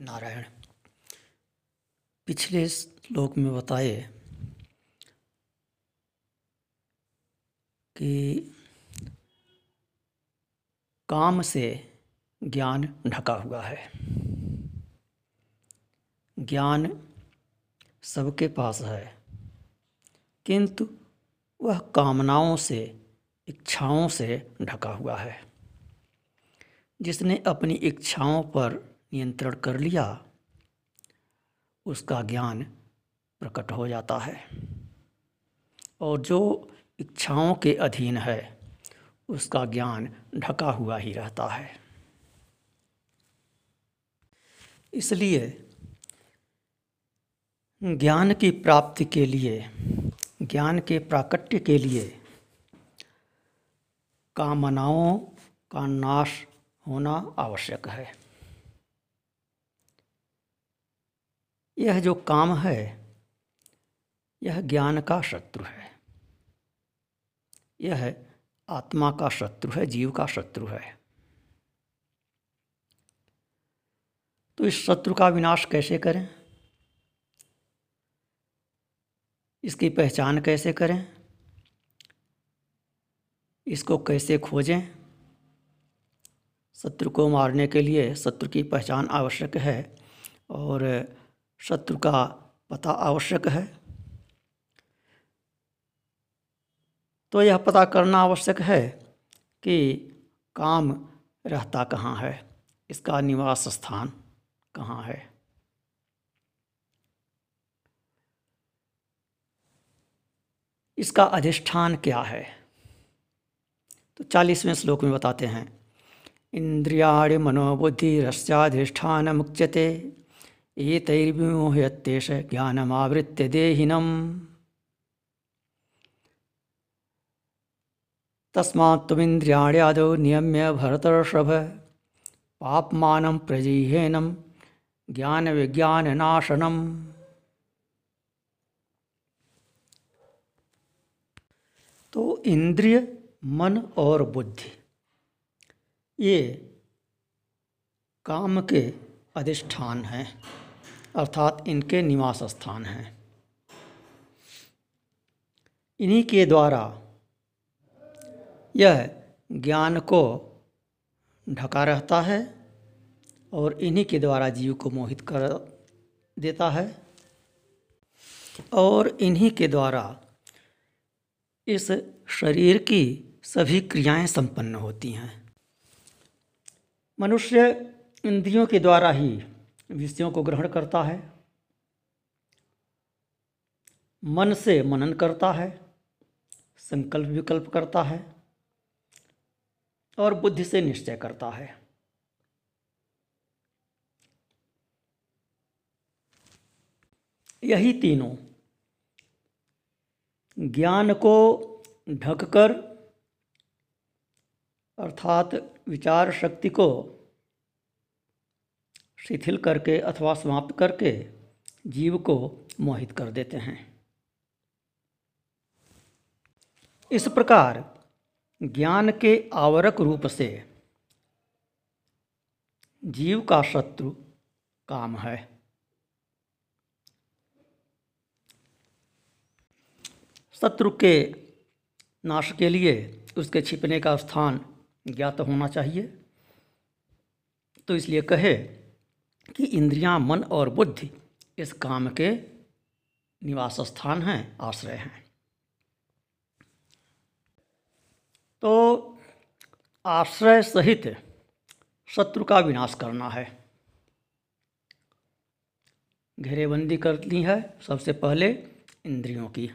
नारायण। पिछले श्लोक में बताए कि काम से ज्ञान ढका हुआ है। ज्ञान सबके पास है, किंतु वह कामनाओं से, इच्छाओं से ढका हुआ है। जिसने अपनी इच्छाओं पर नियंत्रण कर लिया, उसका ज्ञान प्रकट हो जाता है। और जो इच्छाओं के अधीन है, उसका ज्ञान ढका हुआ ही रहता है। इसलिए ज्ञान की प्राप्ति के लिए, ज्ञान के प्राकट्य के लिए कामनाओं का नाश होना आवश्यक है। यह जो काम है, यह ज्ञान का शत्रु है। यह आत्मा का शत्रु है, जीव का शत्रु है। तो इस शत्रु का विनाश कैसे करें? इसकी पहचान कैसे करें? इसको कैसे खोजें? शत्रु को मारने के लिए शत्रु की पहचान आवश्यक है और शत्रु का पता आवश्यक है। तो यह पता करना आवश्यक है कि काम रहता कहाँ है, इसका निवास स्थान कहाँ है। इसका अधिष्ठान क्या है? तो चालीसवें श्लोक में बताते हैं, इंद्रियाण मनोबुद्धि रस्याधिष्ठान मुच्यते एतैर्विमोहयत्येष ज्ञानमावृत्य देहिनम। तस्मात्त्वमिन्द्रियाण्यादौ नियम्य भरतर्षभ, पापमानं प्रजिहेनं ज्ञानविज्ञाननाशनम्। तो इंद्रिय, मन और बुद्धि, ये काम के अधिष्ठान हैं। अर्थात इनके निवास स्थान हैं। इन्हीं के द्वारा यह ज्ञान को ढका रहता है और इन्हीं के द्वारा जीव को मोहित कर देता है और इन्हीं के द्वारा इस शरीर की सभी क्रियाएँ संपन्न होती हैं। मनुष्य इंद्रियों के द्वारा ही विषयों को ग्रहण करता है। मन से मनन करता है, संकल्प विकल्प करता है और बुद्धि से निश्चय करता है। यही तीनों। ज्ञान को ढककर, अर्थात विचार शक्ति को शिथिल करके अथवा समाप्त करके जीव को मोहित कर देते हैं। इस प्रकार ज्ञान के आवरक रूप से जीव का शत्रु काम है। शत्रु के नाश के लिए उसके छिपने का स्थान ज्ञात होना चाहिए। तो इसलिए कहे कि इंद्रियाँ, मन और बुद्धि इस काम के निवास स्थान हैं, आश्रय हैं। तो आश्रय सहित शत्रु का विनाश करना है। घेरेबंदी कर ली है सबसे पहले इंद्रियों की।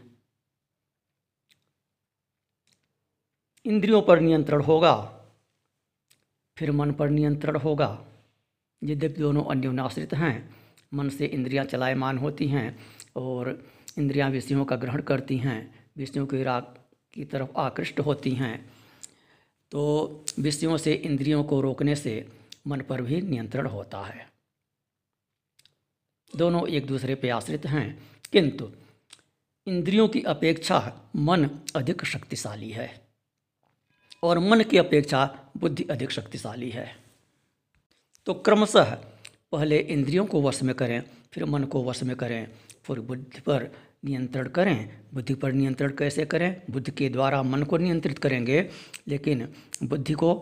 इंद्रियों पर नियंत्रण होगा, फिर मन पर नियंत्रण होगा। यद्यपि दोनों अन्योनाश्रित हैं, मन से इंद्रियाँ चलायमान होती हैं और इंद्रियाँ विषयों का ग्रहण करती हैं, विषयों की राग की तरफ़ आकृष्ट होती हैं तो विषयों से इंद्रियों को रोकने से मन पर भी नियंत्रण होता है। दोनों एक दूसरे पर आश्रित हैं, किंतु इंद्रियों की अपेक्षा मन अधिक शक्तिशाली है और मन की अपेक्षा बुद्धि अधिक शक्तिशाली है। तो क्रमशः पहले इंद्रियों को वश में करें, फिर मन को वश में करें, फिर बुद्धि पर नियंत्रण करें। बुद्धि पर नियंत्रण कैसे करें? बुद्धि के द्वारा मन को नियंत्रित करेंगे, लेकिन बुद्धि को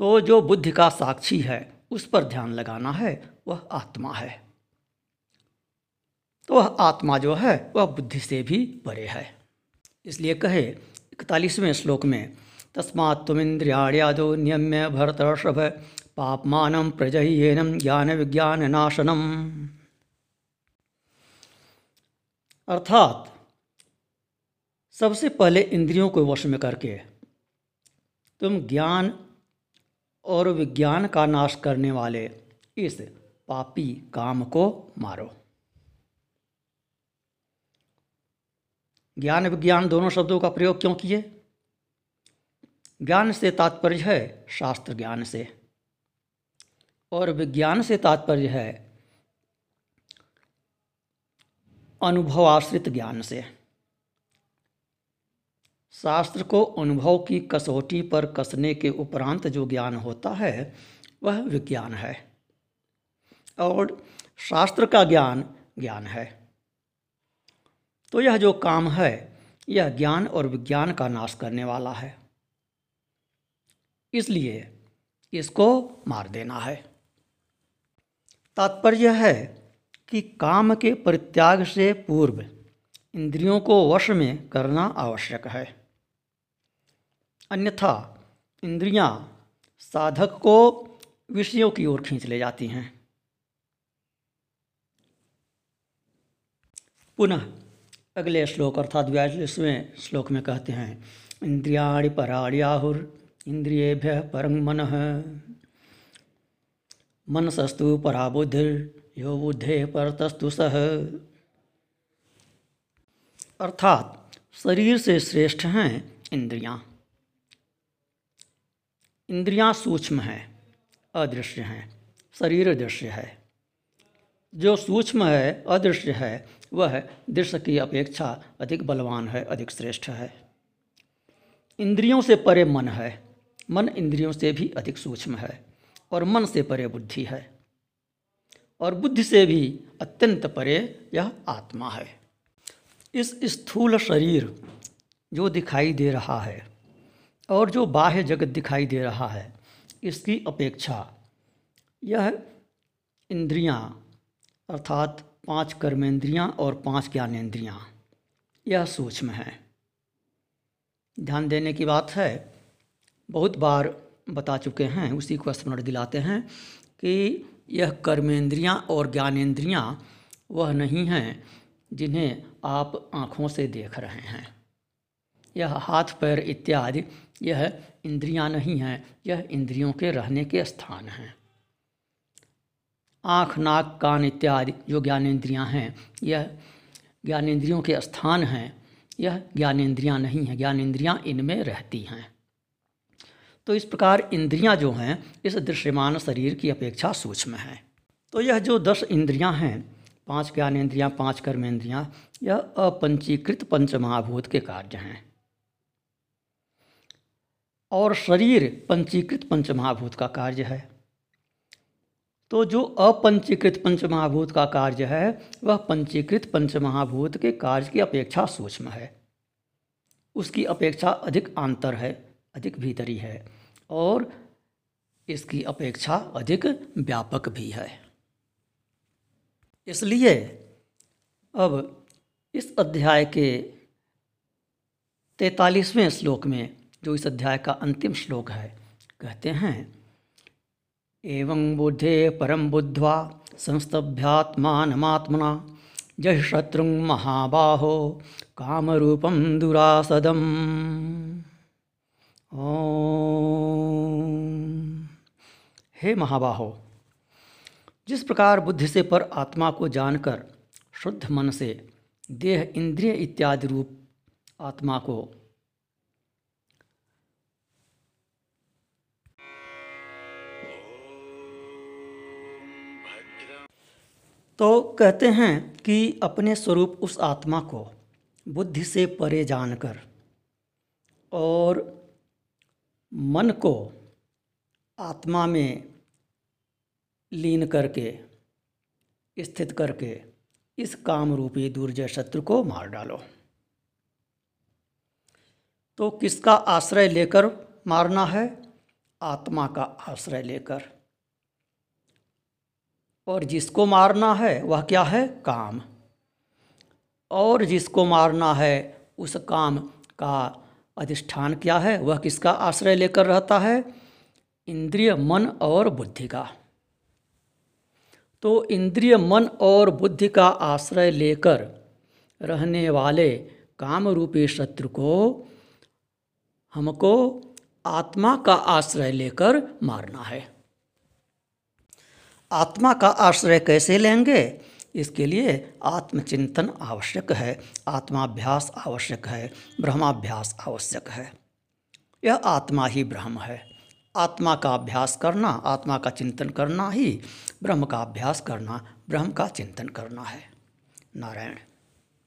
तो जो बुद्धि का साक्षी है, उस पर ध्यान लगाना है, वह आत्मा है। तो वह आत्मा जो है, वह बुद्धि से भी परे है। इसलिए कहे, इकतालीसवें श्लोक में तस्मात् तुमिंद्रियादो नियम्य भरतर्षभ पापमान प्रजह्यनम ज्ञान विज्ञान नाशनम अर्थात, सबसे पहले इंद्रियों को वश में करके तुम ज्ञान और विज्ञान का नाश करने वाले इस पापी काम को मारो। ज्ञान विज्ञान दोनों शब्दों का प्रयोग क्यों किए? ज्ञान से तात्पर्य है शास्त्र ज्ञान से। और विज्ञान से तात्पर्य है अनुभवाश्रित ज्ञान से। शास्त्र को अनुभव की कसौटी पर कसने के उपरांत जो ज्ञान होता है, वह विज्ञान है। और शास्त्र का ज्ञान ज्ञान है। तो यह जो काम है, यह ज्ञान और विज्ञान का नाश करने वाला है। इसलिए इसको मार देना है। तात्पर्य है कि काम के परित्याग से पूर्व इंद्रियों को वश में करना आवश्यक है। अन्यथा इंद्रियाँ साधक को विषयों की ओर खींच ले जाती हैं। पुनः अगले श्लोक अर्थात बयालीसवें श्लोक में कहते हैं, इंद्रियाणि पराण्याहुर इंद्रियेभ्य परं मन। मनसस्तु परा यो बुद्धे परतस्तु सह। अर्थात, शरीर से श्रेष्ठ हैं इंद्रियाँ। इंद्रियाँ सूक्ष्म हैं, अदृश्य हैं, शरीर दृश्य है। जो सूक्ष्म है, अदृश्य है, वह दृश्य की अपेक्षा अधिक बलवान है, अधिक श्रेष्ठ है। इंद्रियों से परे मन है, मन इंद्रियों से भी अधिक सूक्ष्म है। और मन से परे बुद्धि है। और बुद्धि से भी अत्यंत परे यह आत्मा है। इस स्थूल शरीर जो दिखाई दे रहा है और जो बाह्य जगत दिखाई दे रहा है, इसकी अपेक्षा यह इंद्रियाँ अर्थात पाँच कर्मेंद्रियाँ और पाँच ज्ञानेन्द्रियाँ यह सूक्ष्म है। ध्यान देने की बात है, बहुत बार बता चुके हैं, उसी को स्मरण दिलाते हैं कि यह कर्मेंद्रियाँ और ज्ञानेन्द्रियाँ वह नहीं हैं जिन्हें आप आँखों से देख रहे हैं। यह हाथ, पैर इत्यादि, यह इंद्रियाँ नहीं हैं, यह इंद्रियों के रहने के स्थान हैं। आँख, नाक, कान इत्यादि जो ज्ञानेन्द्रियाँ हैं, यह ज्ञानेन्द्रियों के स्थान हैं, यह ज्ञानेन्द्रियाँ नहीं हैं ज्ञानेन्द्रियाँ इनमें रहती हैं। तो इस प्रकार इंद्रियाँ जो हैं, इस दृश्यमान शरीर की अपेक्षा सूक्ष्म हैं। तो यह जो दस इंद्रियाँ हैं, पाँच ज्ञानेन्द्रियाँ पाँच कर्मेंद्रियाँ यह अपंचीकृत पंचमहाभूत के कार्य हैं। और शरीर पंचीकृत पंचमहाभूत का कार्य है। तो जो अपंचीकृत पंचमहाभूत का कार्य है, वह पंचीकृत पंचमहाभूत के कार्य की अपेक्षा सूक्ष्म है। उसकी अपेक्षा अधिक आंतर है। अधिक भीतरी है और इसकी अपेक्षा अधिक व्यापक भी है। इसलिए अब इस अध्याय के तैतालीसवें श्लोक में, जो इस अध्याय का अंतिम श्लोक है, कहते हैं, एवं बुद्धे परम बुद्ध्वा संस्तभ्यात्मात्मना जय शत्रु महाबाहो कामरूपम दुरासदम। हे महाबाहो, जिस प्रकार बुद्धि से पर आत्मा को जानकर, शुद्ध मन से देह इंद्रिय इत्यादि रूप आत्मा को तो कहते हैं कि अपने स्वरूप उस आत्मा को बुद्धि से परे जानकर और मन को आत्मा में लीन करके, स्थित करके, इस काम रूपी दुर्जय शत्रु को मार डालो। तो किसका आश्रय लेकर मारना है? आत्मा का आश्रय लेकर। और जिसको मारना है, वह क्या है? काम। और जिसको मारना है, उस काम का अधिष्ठान क्या है? वह किसका आश्रय लेकर रहता है? इंद्रिय, मन और बुद्धि का। तो इंद्रिय, मन और बुद्धि का आश्रय लेकर रहने वाले काम रूपी शत्रु को हमको आत्मा का आश्रय लेकर मारना है। आत्मा का आश्रय कैसे लेंगे? इसके लिए आत्मचिंतन आवश्यक है, आत्माभ्यास आवश्यक है, ब्रह्माभ्यास आवश्यक है। यह आत्मा ही ब्रह्म है। आत्मा का अभ्यास करना, आत्मा का चिंतन करना ही ब्रह्म का अभ्यास करना, ब्रह्म का चिंतन करना है। नारायण।